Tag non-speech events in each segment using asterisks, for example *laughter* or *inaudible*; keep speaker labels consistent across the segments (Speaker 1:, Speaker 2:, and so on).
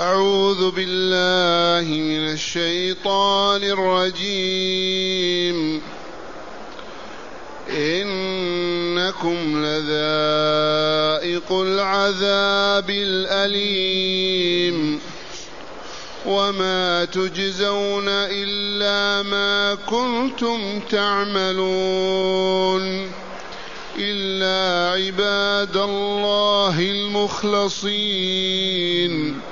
Speaker 1: أعوذ بالله من الشيطان الرجيم. إنكم لذائق العذاب الأليم. وما تجزون إلا ما كنتم تعملون. إلا عباد الله المخلصين.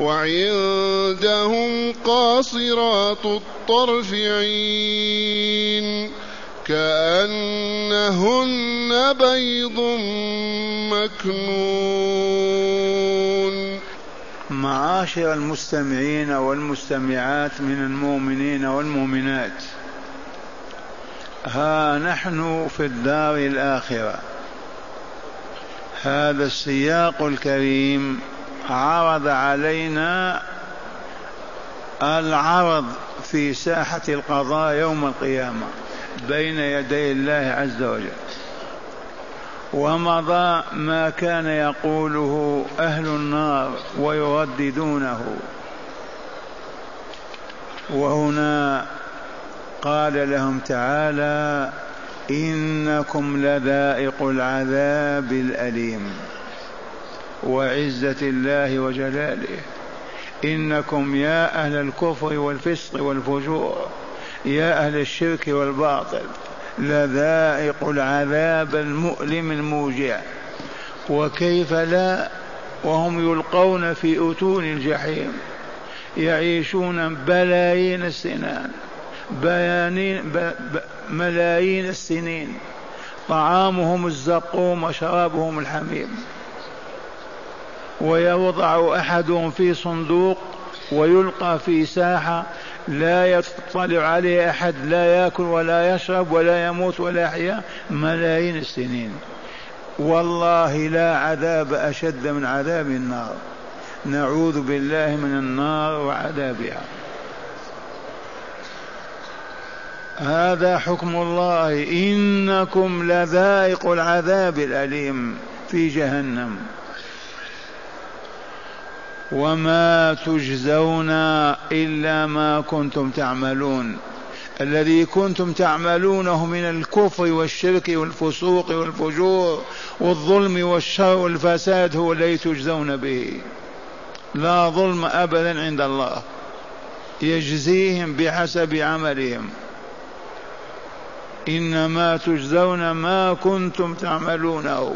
Speaker 1: وعندهم قاصرات الطرف عين كأنهن بيض مكنون.
Speaker 2: معاشر المستمعين والمستمعات من المؤمنين والمؤمنات ها نحن في الدار الآخرة. هذا السياق الكريم عرض علينا العرض في ساحة القضاء يوم القيامة بين يدي الله عز وجل. ومضى ما كان يقوله أهل النار ويرددونه. وهنا قال لهم تعالى إنكم لذائق العذاب الأليم. وعزة الله وجلاله. إنكم يا أهل الكفر والفسق والفجور يا أهل الشرك والباطل لذائق العذاب المؤلم الموجع. وكيف لا؟ وهم يلقون في أتون الجحيم يعيشون بلايين السنان بيانين ب... ب... ملايين السنين. طعامهم الزقوم وشرابهم الحميم. ويوضع احدهم في صندوق ويلقى في ساحة لا يطلع عليه أحد لا يأكل ولا يشرب ولا يموت ولا يحيا ملايين السنين. والله لا عذاب أشد من عذاب النار. نعوذ بالله من النار وعذابها. هذا حكم الله. إنكم لذائق العذاب الأليم في جهنم. وما تجزون إلا ما كنتم تعملون. الذي كنتم تعملونه من الكفر والشرك والفسوق والفجور والظلم والشر والفساد هو الذي تجزون به. لا ظلم ابدا عند الله. يجزيهم بحسب عملهم. إنما تجزون ما كنتم تعملونه.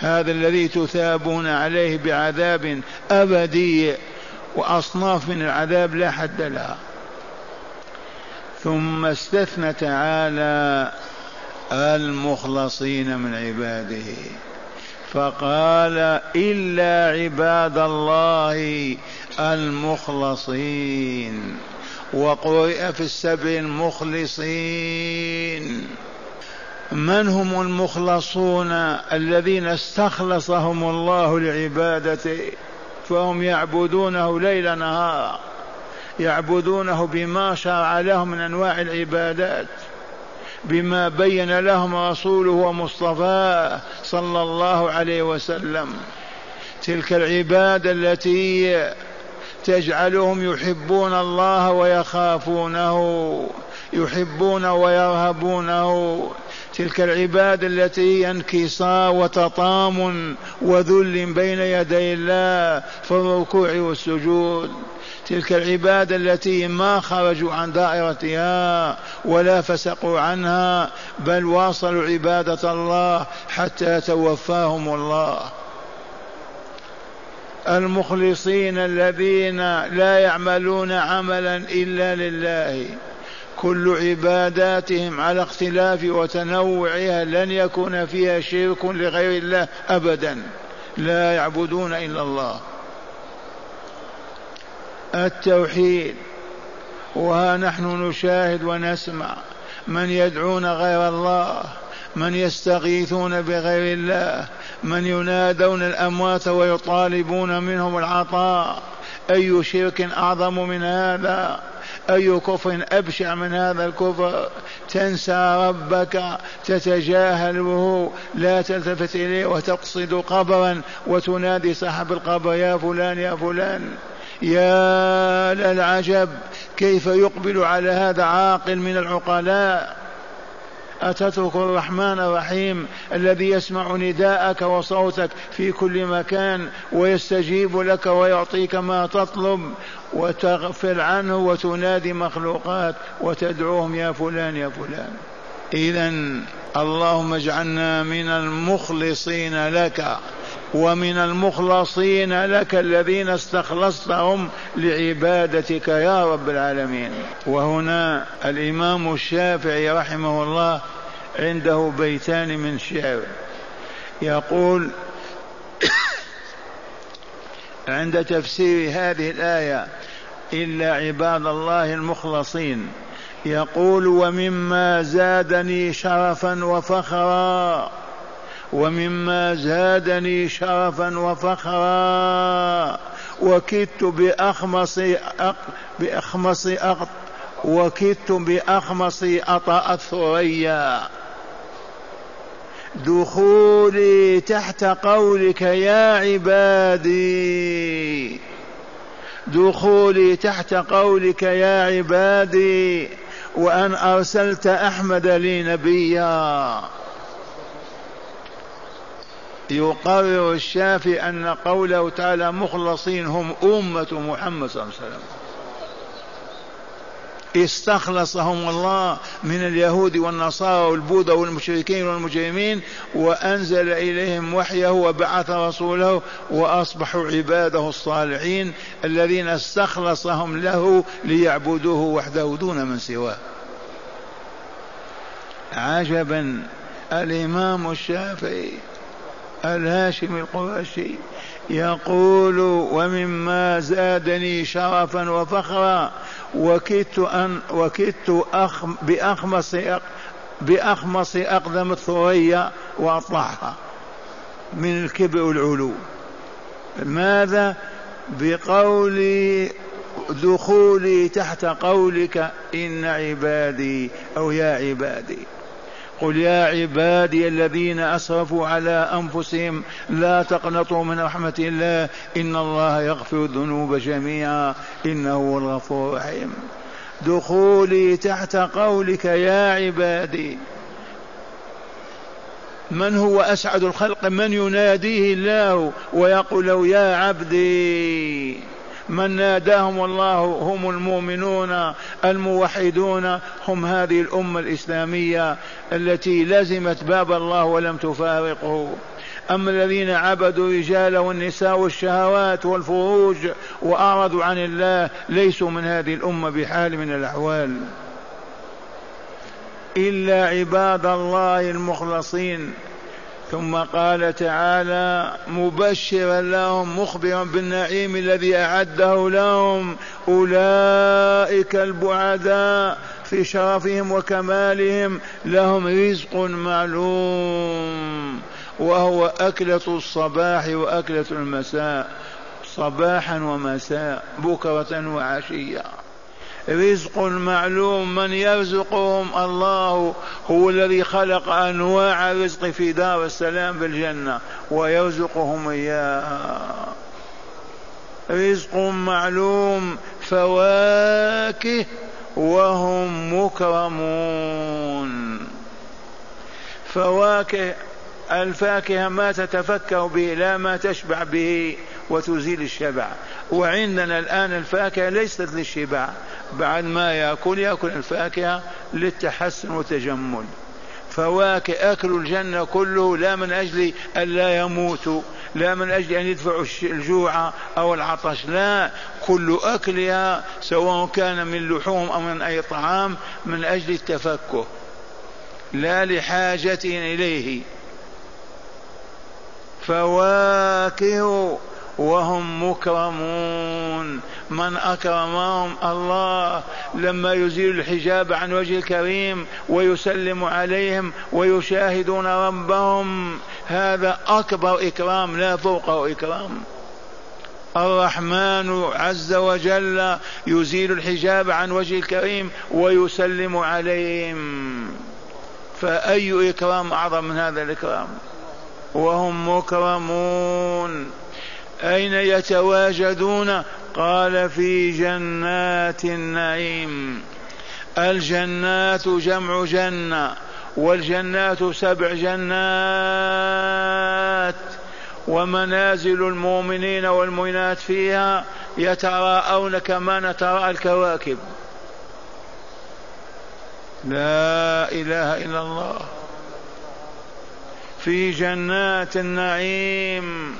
Speaker 2: هذا الذي تثابون عليه بعذاب أبدي وأصناف من العذاب لا حد لها. ثم استثنى تعالى المخلصين من عباده. فقال إلا عباد الله المخلصين. وقرئ في السبع المخلصين. من هم المخلصون الذين استخلصهم الله لعبادته؟ فهم يعبدونه ليل نهار يعبدونه بما شرع لهم من أنواع العبادات بما بين لهم رسوله ومصطفاه صلى الله عليه وسلم. تلك العبادة التي تجعلهم يحبون الله ويخافونه يحبون ويرهبونه تلك العبادة التي هي انكسار وتطام وذل بين يدي الله في الركوع والسجود. تلك العبادة التي ما خرجوا عن دائرتها ولا فسقوا عنها بل واصلوا عبادة الله حتى توفاهم الله. المخلصين الذين لا يعملون عملا إلا لله. كل عباداتهم على اختلاف وتنوعها لن يكون فيها شرك لغير الله ابدا. لا يعبدون إلا الله. التوحيد وها نحن نشاهد ونسمع من يدعون غير الله من يستغيثون بغير الله من ينادون الأموات ويطالبون منهم العطاء. أي شرك أعظم من هذا؟ أي كفر أبشع من هذا الكفر؟ تنسى ربك تتجاهله لا تلتفت إليه وتقصد قبرا وتنادي صاحب القبر يا فلان يا فلان يا للعجب كيف يقبل على هذا عاقل من العقلاء؟ أتترك الرحمن الرحيم الذي يسمع نداءك وصوتك في كل مكان ويستجيب لك ويعطيك ما تطلب وتغفل عنه وتنادي مخلوقات وتدعوهم يا فلان يا فلان. إذا اللهم اجعلنا من المخلصين لك. ومن المخلصين لك الذين استخلصتهم لعبادتك يا رب العالمين. وهنا الإمام الشافعي رحمه الله عنده بيتان من شعر. يقول *coughs* عند تفسير هذه الآية إلا عباد الله المخلصين. يقول ومما زادني شرفا وفخرا. ومما زادني شرفا وفخرا وكدت بأخمص بأخمص أق وكدت بأخمص أطأ الثريا دخولي تحت قولك يا عبادي. دخولي تحت قولك يا عبادي وأن أرسلت أحمد لي نبيا. يقرر الشافعي أن قوله تعالى مخلصين هم أمة محمد صلى الله عليه وسلم. استخلصهم الله من اليهود والنصارى والبوذا والمشركين والمجرمين وأنزل إليهم وحيه وبعث رسوله وأصبحوا عباده الصالحين الذين استخلصهم له ليعبدوه وحده دون من سواه. عجبا. الإمام الشافعي الهاشمي القرشي يقول ومما زادني شرفا وفخرا وكدت أن وكدت أخ بأخمص بأخمص أقدم الثريا وأطلعها من الكبر والعلو. ماذا؟ بقولي دخولي تحت قولك إن عبادي أو يا عبادي. قل يا عبادي الذين أسرفوا على أنفسهم لا تقنطوا من رحمة الله إن الله يغفر الذنوب جميعا إنه هو الغفور الرحيم. دخولي تحت قولك يا عبادي. من هو أسعد الخلق؟ من يناديه الله ويقول له يا عبدي. من ناداهم الله هم المؤمنون الموحدون هم هذه الأمة الإسلامية التي لزمت باب الله ولم تفارقه. أما الذين عبدوا الرجال والنساء والشهوات والفروج وأعرضوا عن الله ليسوا من هذه الأمة بحال من الأحوال. إلا عباد الله المخلصين. ثم قال تعالى مبشرا لهم مخبرا بالنعيم الذي أعده لهم. أولئك البعداء في شرفهم وكمالهم لهم رزق معلوم وهو أكلة الصباح وأكلة المساء. صباحا ومساء بكرة وعشية رزق معلوم من يرزقهم الله هو الذي خلق أنواع الرزق في دار السلام بالجنة ويرزقهم إياها. رزق معلوم فواكه وهم مكرمون. فواكه الفاكهة ما تتفكر به لا ما تشبع به. وتزيل الشبع. وعندنا الآن الفاكهة ليست للشبع. بعد ما يأكل يأكل الفاكهة للتحسن والتجمل. فواكه أكل الجنة كله لا من أجل أن لا يموتوا لا من أجل أن يدفعوا الجوع أو العطش. لا كل أكلها سواء كان من لحوم أو من أي طعام من أجل التفكه. لا لحاجة إليه. فواكه وهم مكرمون. من أكرمهم الله لما يزيل الحجاب عن وجه الكريم ويسلم عليهم ويشاهدون ربهم. هذا أكبر إكرام لا فوقه إكرام. الرحمن عز وجل يزيل الحجاب عن وجه الكريم ويسلم عليهم. فأي إكرام أعظم من هذا الإكرام؟ وهم مكرمون. أين يتواجدون؟ قال في جنات النعيم. الجنات جمع جنة والجنات سبع جنات ومنازل المؤمنين والمؤمنات فيها يتراءون كما نتراءى الكواكب. لا إله إلا الله. في جنات النعيم.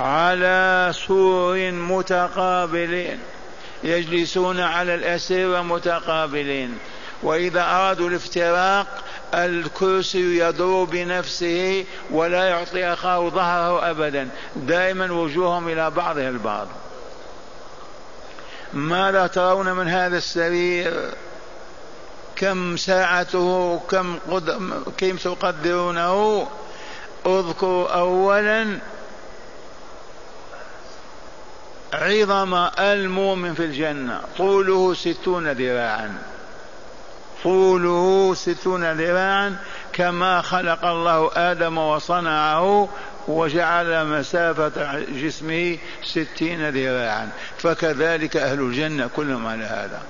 Speaker 2: على سور متقابلين يجلسون على الأسرة متقابلين. وإذا أرادوا الافتراق الكرسي يدور بنفسه ولا يعطي أخاه ظهره أبدا. دائما وجوههم إلى بعضها البعض. ماذا ترون من هذا السرير؟ كم ساعته؟ كم قد... كيف تقدرونه؟ اذكروا أولا عظم المؤمن في الجنة. طوله ستون ذراعا. طوله ستون ذراعا كما خلق الله آدم وصنعه وجعل مسافة جسمه ستين ذراعا. فكذلك أهل الجنة كلهم على هذا.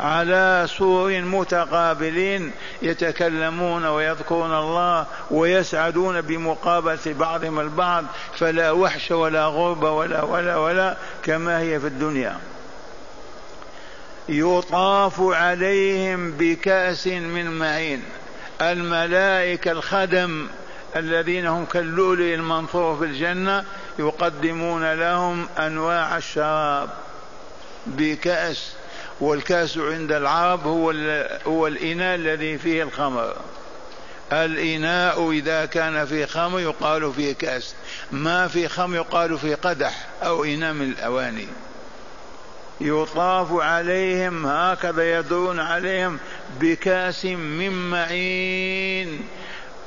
Speaker 2: على سرر متقابلين يتكلمون ويذكرون الله ويسعدون بمقابلة بعضهم البعض فلا وحش ولا غربة ولا ولا ولا كما هي في الدنيا. يطاف عليهم بكأس من معين. الملائكة الخدم الذين هم كاللؤلؤ المنثور في الجنة يقدمون لهم أنواع الشراب بكأس والكاس عند العرب هو هو الإناء الذي فيه الخمر. الإناء إذا كان فيه خمر يقال فيه كاس. ما في خمر يقال فيه قدح أو إناء من الأواني. يطاف عليهم هكذا يدعون عليهم بكاس من معين.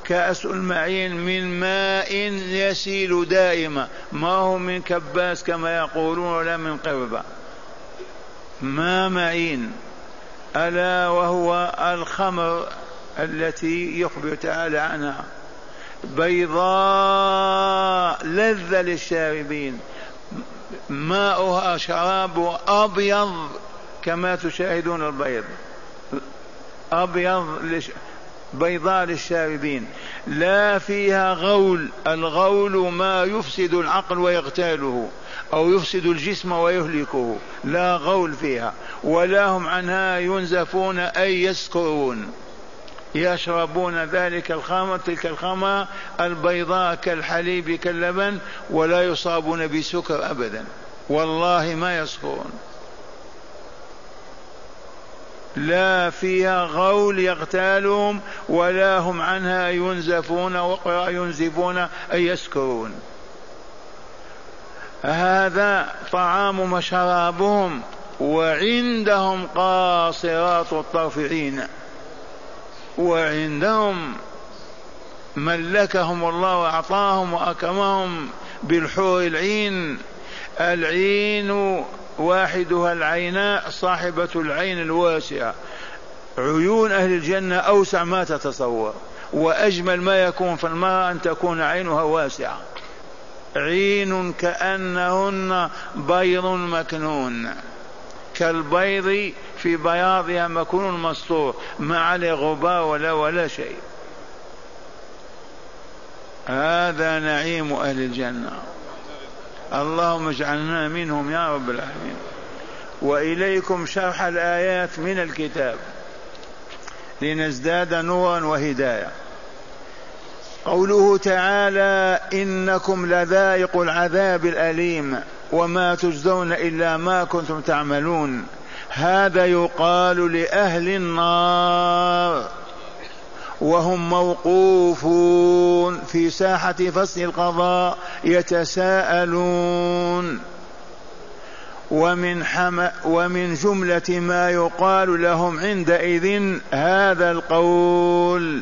Speaker 2: كأس المعين من ماء يسيل دائما. ما هو من كباس كما يقولون ولا من قربة. ما معين ألا وهو الخمر التي يخبر تعالى عنها. بيضاء لذة للشاربين. ماؤها شراب أبيض كما تشاهدون البيض. أبيض لش... بيضاء للشاربين. لا فيها غول. الغول ما يفسد العقل ويغتاله. أو يفسد الجسم ويهلكه. لا غول فيها. ولا هم عنها ينزفون أي يسكرون يشربون ذلك الخمر تلك الخمر البيضاء كالحليب كاللبن ولا يصابون بسكر أبدا. والله ما يسكرون لا فيها غول يغتالهم ولا هم عنها ينزفون وقرأ ينزفون أي يسكرون هذا طعام وشرابهم وعندهم قاصرات الطرفعين وعندهم ملكهم الله وأعطاهم وأكرمهم بالحور العين. العين واحدها العيناء صاحبة العين الواسعة عيون أهل الجنة أوسع ما تتصور. وأجمل ما يكون في المرأة أن تكون عينها واسعة. عين كأنهن بيض مكنون. كالبيض في بياضها مكنون مسطور ما عليه غبار ولا ولا شيء. هذا نعيم أهل الجنة. اللهم اجعلنا منهم يا رب العالمين. وإليكم شرح الآيات من الكتاب. لنزداد نورا وهداية. قوله تعالى إنكم لذائق العذاب الأليم وما تجزون إلا ما كنتم تعملون. هذا يقال لأهل النار وهم موقوفون في ساحة فصل القضاء يتساءلون. ومن حم ومن جملة ما يقال لهم عندئذ هذا القول.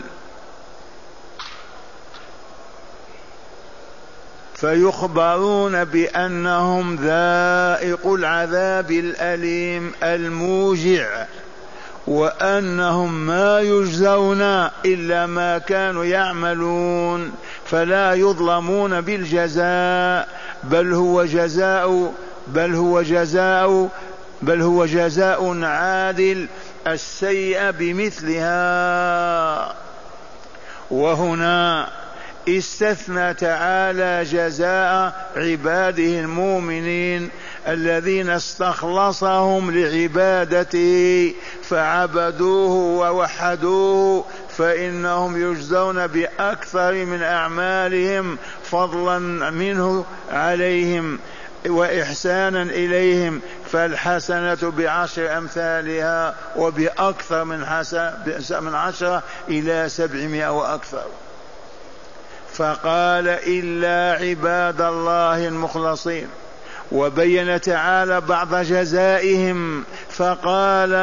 Speaker 2: فيخبرون بأنهم ذائق العذاب الأليم الموجع وأنهم ما يجزون إلا ما كانوا يعملون فلا يظلمون بالجزاء بل هو جزاء بل هو جزاء بل هو جزاء عادل السيئة بمثلها. وهنا استثنى تعالى جزاء عباده المؤمنين الذين استخلصهم لعبادته فعبدوه ووحدوه فإنهم يجزون بأكثر من أعمالهم فضلا منه عليهم واحسانا إليهم فالحسنة بعشر أمثالها وبأكثر من حسن من عشرة إلى سبعمائة وأكثر. فقال إلا عباد الله المخلصين. وبين تعالى بعض جزائهم فقال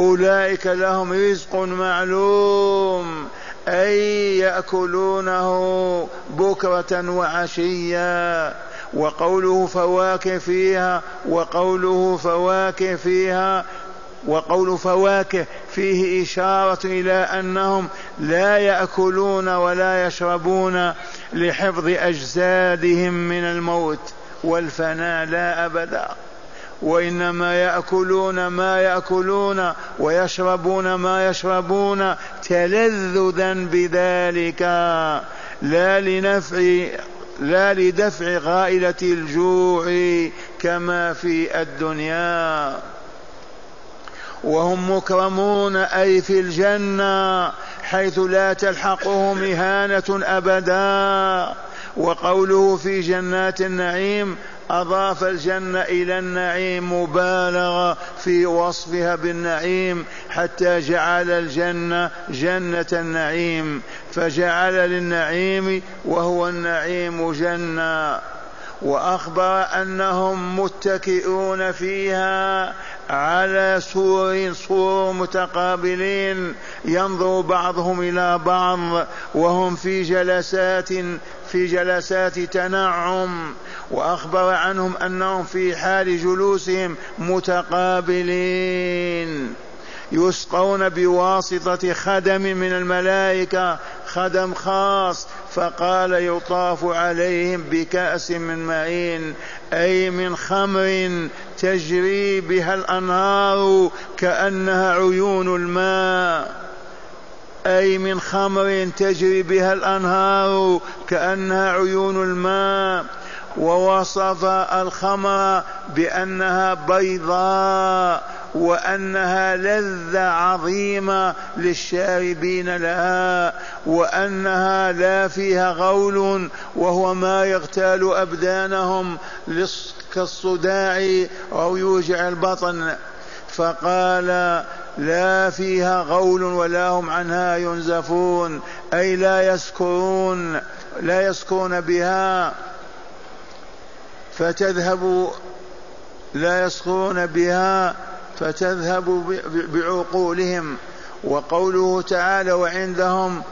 Speaker 2: أولئك لهم رزق معلوم أي يأكلونه بكرة وعشيا. وقوله فواكه فيها وقوله فواكه فيها وقول فواكه فيه إشارة إلى أنهم لا يأكلون ولا يشربون لحفظ أجسادهم من الموت والفناء لا أبدا وإنما يأكلون ما يأكلون ويشربون ما يشربون تلذذا بذلك لا لنفع لا لدفع غائلة الجوع كما في الدنيا. وهم مكرمون أي في الجنة حيث لا تلحقهم إهانة أبدا. وقوله في جنات النعيم أضاف الجنة إلى النعيم مبالغة في وصفها بالنعيم حتى جعل الجنة جنة النعيم. فجعل للنعيم وهو النعيم جنة. وأخبر أنهم متكئون فيها على سور سور متقابلين ينظر بعضهم إلى بعض وهم في جلسات في جلسات تنعم وأخبر عنهم أنهم في حال جلوسهم متقابلين يسقون بواسطة خدم من الملائكة خدم خاص فقال يطاف عليهم بكأس من معين أي من خمر تجري بها الأنهار كأنها عيون الماء أي من خمر تجري بها الأنهار كأنها عيون الماء ووصف الخمر بأنها بيضاء وأنها لذة عظيمة للشاربين لها وأنها لا فيها غول وهو ما يغتال أبدانهم كالصداع أو يوجع البطن. فقال لا فيها غول ولا هم عنها ينزفون أي لا يسكرون لا يسكرون بها. فتذهب لا يسكرون بها. فتذهب بعقولهم وقوله تعالى وعندهم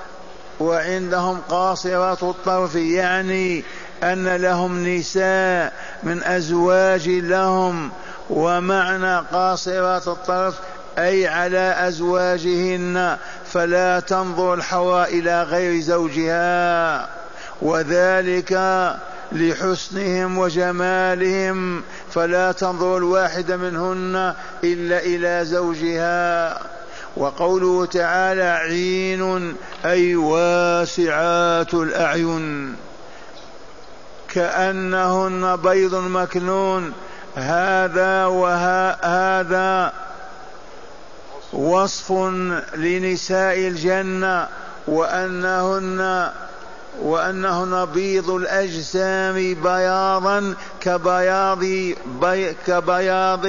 Speaker 2: وعندهم قاصرات الطرف يعني أن لهم نساء من أزواج لهم ومعنى قاصرات الطرف أي على أزواجهن فلا تنظر الحواء إلى غير زوجها. وذلك لحسنهم وجمالهم فلا تنظر الواحدة منهن إلا إلى زوجها. وقوله تعالى عين أي واسعات الأعين. كأنهن بيض مكنون هذا وهذا وصف لنساء الجنة وأنهن وأنهن بيض الأجسام بياضا كبياض بي كبياض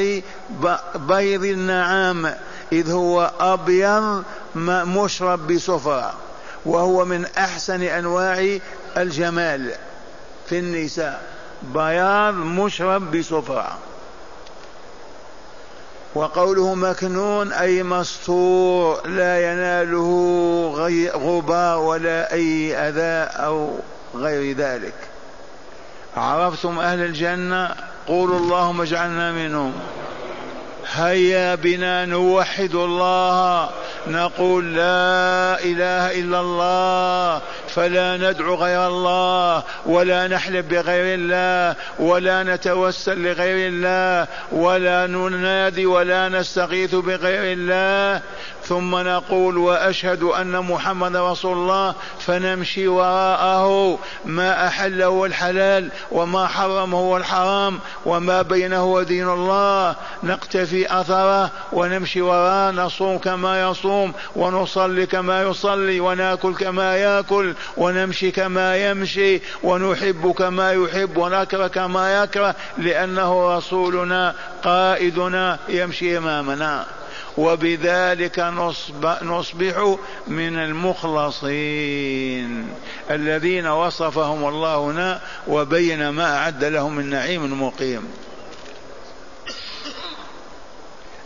Speaker 2: بيض النعام. إذ هو أبيض مشرب بصفرة وهو من أحسن أنواع الجمال في النساء. بياض مشرب بصفرة وقوله مكنون أي مستور لا يناله غبار ولا أي أذى أو غير ذلك. عرفتم أهل الجنة؟ قولوا اللهم اجعلنا منهم. هيا بنا نوحد الله. نقول لا إله إلا الله. فلا ندعو غير الله ولا نحلف بغير الله ولا نتوسل لغير الله ولا ننادي ولا نستغيث بغير الله. ثم نقول وأشهد أن محمد رسول الله فنمشي وراءه ما أحله هو الحلال وما حرمه هو الحرام وما بينه هو دين الله. نقتفي أثره ونمشي وراءه نصوم كما يصوم ونصلي كما يصلي وناكل كما ياكل ونمشي كما يمشي ونحب كما يحب ونكره كما يكره لأنه رسولنا قائدنا يمشي إمامنا. وبذلك نصبح من المخلصين الذين وصفهم الله هنا وبين ما أعد لهم من نعيم مقيم.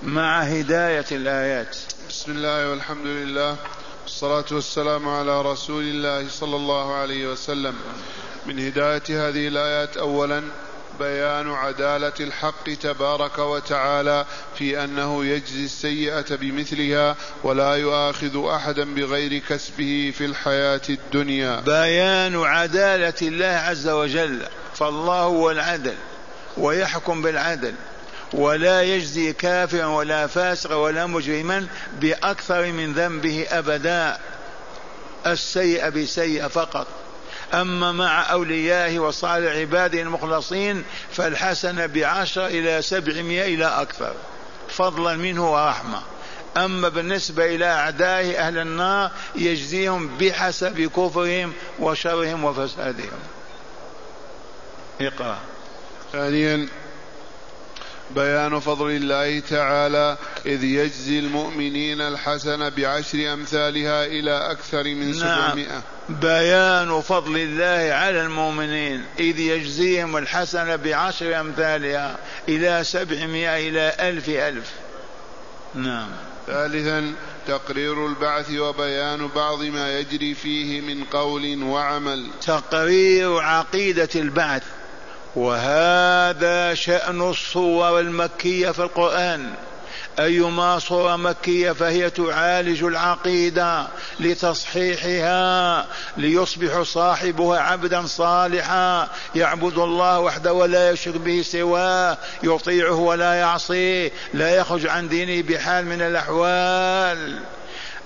Speaker 2: مع هداية الآيات.
Speaker 1: بسم الله والحمد لله. والصلاة والسلام على رسول الله صلى الله عليه وسلم. من هداية هذه الآيات أولا بيان عدالة الحق تبارك وتعالى في أنه يجزي السيئة بمثلها ولا يؤاخذ أحدا بغير كسبه في الحياة الدنيا.
Speaker 2: بيان عدالة الله عز وجل فالله هو العدل ويحكم بالعدل. ولا يجزي كافرا ولا فاسقا ولا مجرما بأكثر من ذنبه أبدا. السيء بسيء فقط. أما مع أوليائه وصالح عباده المخلصين فالحسنة بعشر إلى سبعمائة إلى أكثر فضلا منه ورحمة. أما بالنسبة إلى أعدائه أهل النار يجزيهم بحسب كفرهم وشرهم وفسادهم. اقرأ.
Speaker 1: ثانيا بيان فضل الله تعالى إذ يجزي المؤمنين الحسنة بعشر أمثالها إلى أكثر من نعم. سبعمائة.
Speaker 2: بيان فضل الله على المؤمنين إذ يجزيهم الحسنة بعشر أمثالها إلى سبعمائة إلى ألف ألف. نعم.
Speaker 1: ثالثا تقرير البعث وبيان بعض ما يجري فيه من قول وعمل.
Speaker 2: تقرير عقيدة البعث. وهذا شأن الصور المكية في القرآن. أيما صورة مكية فهي تعالج العقيدة لتصحيحها ليصبح صاحبها عبدا صالحا. يعبد الله وحده ولا يشرك به سواه يطيعه ولا يعصيه لا يخرج عن دينه بحال من الأحوال.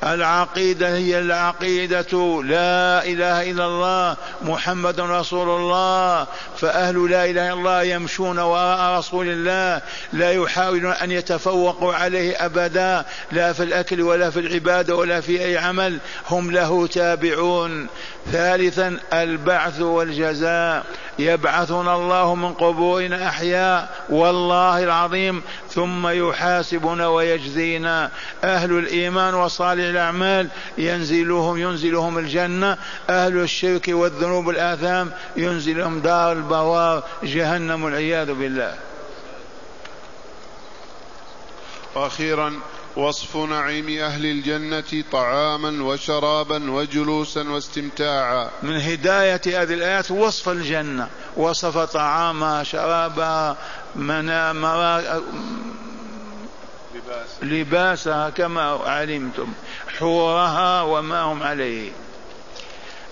Speaker 2: العقيدة هي العقيدة. لا إله إلا الله محمد رسول الله. فأهل لا إله إلا الله يمشون وراء رسول الله لا يحاولون أن يتفوقوا عليه أبدا لا في الأكل ولا في العبادة ولا في أي عمل. هم له تابعون. ثالثا البعث والجزاء. يبعثنا الله من قبورنا أحياء والله العظيم ثم يحاسبنا ويجزينا أهل الإيمان وصالح الأعمال ينزلهم ينزلهم الجنة. أهل الشرك والذنوب الاثام ينزلهم دار البوار جهنم والعياذ بالله.
Speaker 1: وأخيرا وصف نعيم أهل الجنة طعاما وشرابا وجلوسا واستمتاعا.
Speaker 2: من هداية هذه الآيات وصف الجنة. وصف طعامها شرابها منامها لباسها كما علمتم حورها وما هم عليه.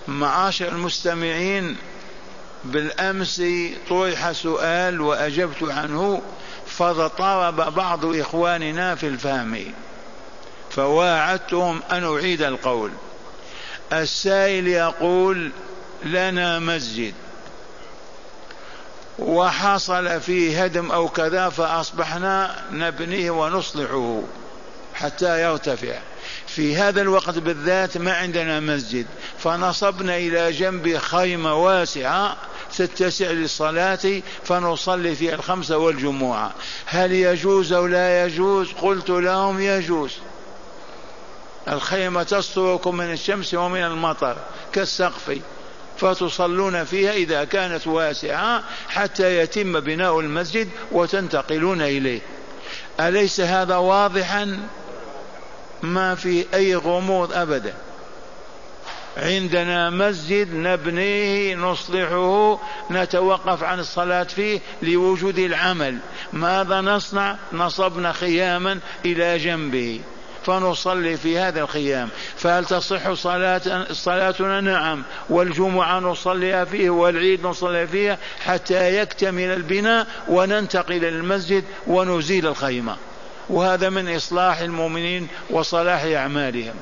Speaker 2: معاشر المستمعين بالأمس طرح سؤال وأجبت عنه. فاضطرب بعض إخواننا في الفهم. فواعدتهم أن أعيد القول. السائل يقول لنا مسجد. وحصل فيه هدم أو كذا فأصبحنا نبنيه ونصلحه حتى يرتفع. في هذا الوقت بالذات ما عندنا مسجد. فنصبنا إلى جنب خيمة واسعة تتسع للصلاة فنصلي فيها الخمسة والجمعة. هل يجوز أو لا يجوز؟ قلت لهم يجوز. الخيمة تستركم من الشمس ومن المطر كالسقف فتصلون فيها إذا كانت واسعة حتى يتم بناء المسجد وتنتقلون إليه. أليس هذا واضحا؟ ما في أي غموض أبدا. عندنا مسجد نبنيه نصلحه نتوقف عن الصلاة فيه لوجود العمل. ماذا نصنع؟ نصبنا خياما إلى جنبه. فنصلي في هذا الخيام. فهل تصح صلاة صلاتنا؟ نعم. والجمعة نصليها فيه والعيد نصلي فيها حتى يكتمل البناء وننتقل إلى المسجد ونزيل الخيمة. وهذا من إصلاح المؤمنين وصلاح أعمالهم.